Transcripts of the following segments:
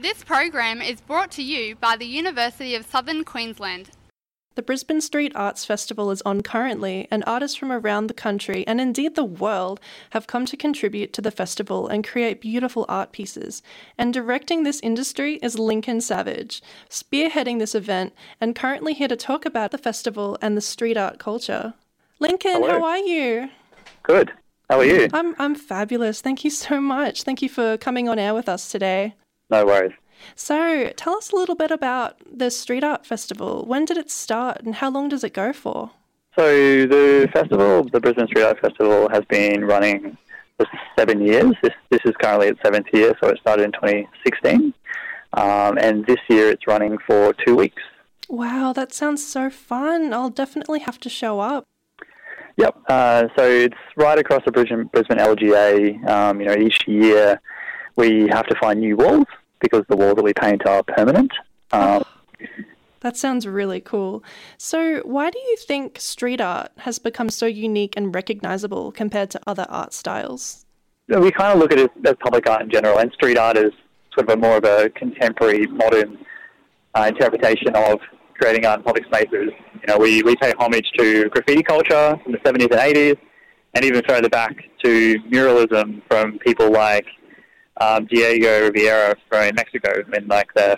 This program is brought to you by the University of Southern Queensland. The Brisbane Street Arts Festival is on currently, and artists from around the country and indeed the world have come to contribute to the festival and create beautiful art pieces. And directing this industry is Lincoln Savage, spearheading this event and currently here to talk about the festival and the street art culture. Lincoln, Hello. how are you? Good. How are you? I'm I'm fabulous. Thank you so much. Thank you for coming on air with us today. No worries. So, tell us a little bit about the Street Art Festival. When did it start and how long does it go for? So the festival, the Brisbane Street Art Festival, has been running for seven years. This, this is currently its seventh year, so it started in 2016. Um, and this year it's running for two weeks. Wow, that sounds so fun. I'll definitely have to show up. Yep. Uh, so it's right across the Brisbane, Brisbane LGA. Um, you know, each year we have to find new walls because the walls that we paint are permanent. Um, That sounds really cool. So, why do you think street art has become so unique and recognizable compared to other art styles? we kind of look at it as public art in general, and street art is sort of a more of a contemporary, modern uh, interpretation of creating art in public spaces. You know, we, we pay homage to graffiti culture from the 70s and 80s, and even further back to muralism from people like um, Diego Rivera from Mexico in like the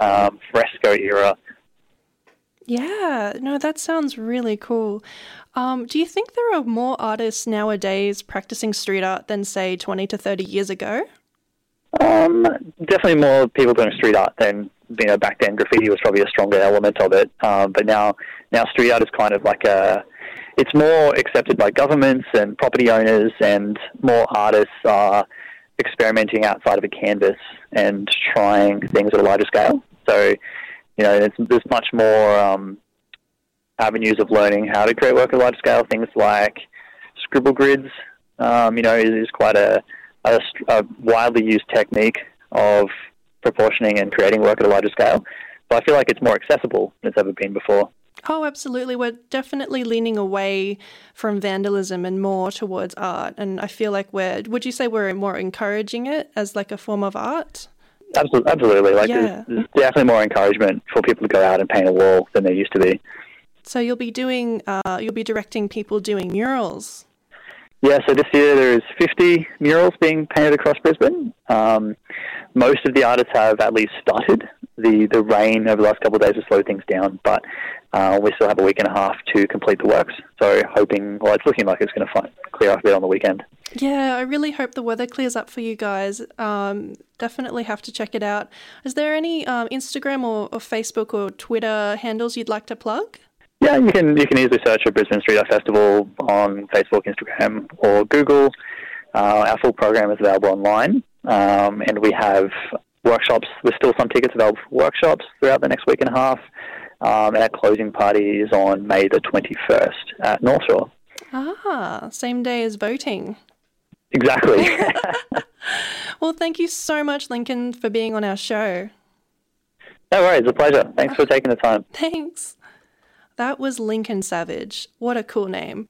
um, fresco era. Yeah, no, that sounds really cool. Um, do you think there are more artists nowadays practicing street art than, say, 20 to 30 years ago? Um, definitely more people doing street art than you know back then. Graffiti was probably a stronger element of it, um, but now now street art is kind of like a it's more accepted by governments and property owners, and more artists are experimenting outside of a canvas and trying things at a larger scale. So you know there's, there's much more um, avenues of learning how to create work at a large scale. Things like scribble grids, um, you know, is, is quite a a, a widely used technique of proportioning and creating work at a larger scale. But I feel like it's more accessible than it's ever been before. Oh, absolutely. We're definitely leaning away from vandalism and more towards art. And I feel like we're, would you say we're more encouraging it as like a form of art? Absolutely, absolutely. Like Yeah. there's, there's definitely more encouragement for people to go out and paint a wall than there used to be. So you'll be doing, uh, you'll be directing people doing murals. Yeah, so this year there is 50 murals being painted across Brisbane. Um, most of the artists have at least started. The the rain over the last couple of days has slowed things down, but uh, we still have a week and a half to complete the works. So hoping, well, it's looking like it's going to clear up a bit on the weekend. Yeah, I really hope the weather clears up for you guys. Um, definitely have to check it out. Is there any um, Instagram or, or Facebook or Twitter handles you'd like to plug? Yeah, you can you can easily search for Brisbane Street Art Festival on Facebook, Instagram, or Google. Uh, our full program is available online, um, and we have workshops. There's still some tickets available for workshops throughout the next week and a half. Um, and our closing party is on May the 21st at North Shore. Ah, same day as voting. Exactly. Well, thank you so much, Lincoln, for being on our show. no worries, a pleasure. Thanks for taking the time. Thanks. That was Lincoln Savage. What a cool name.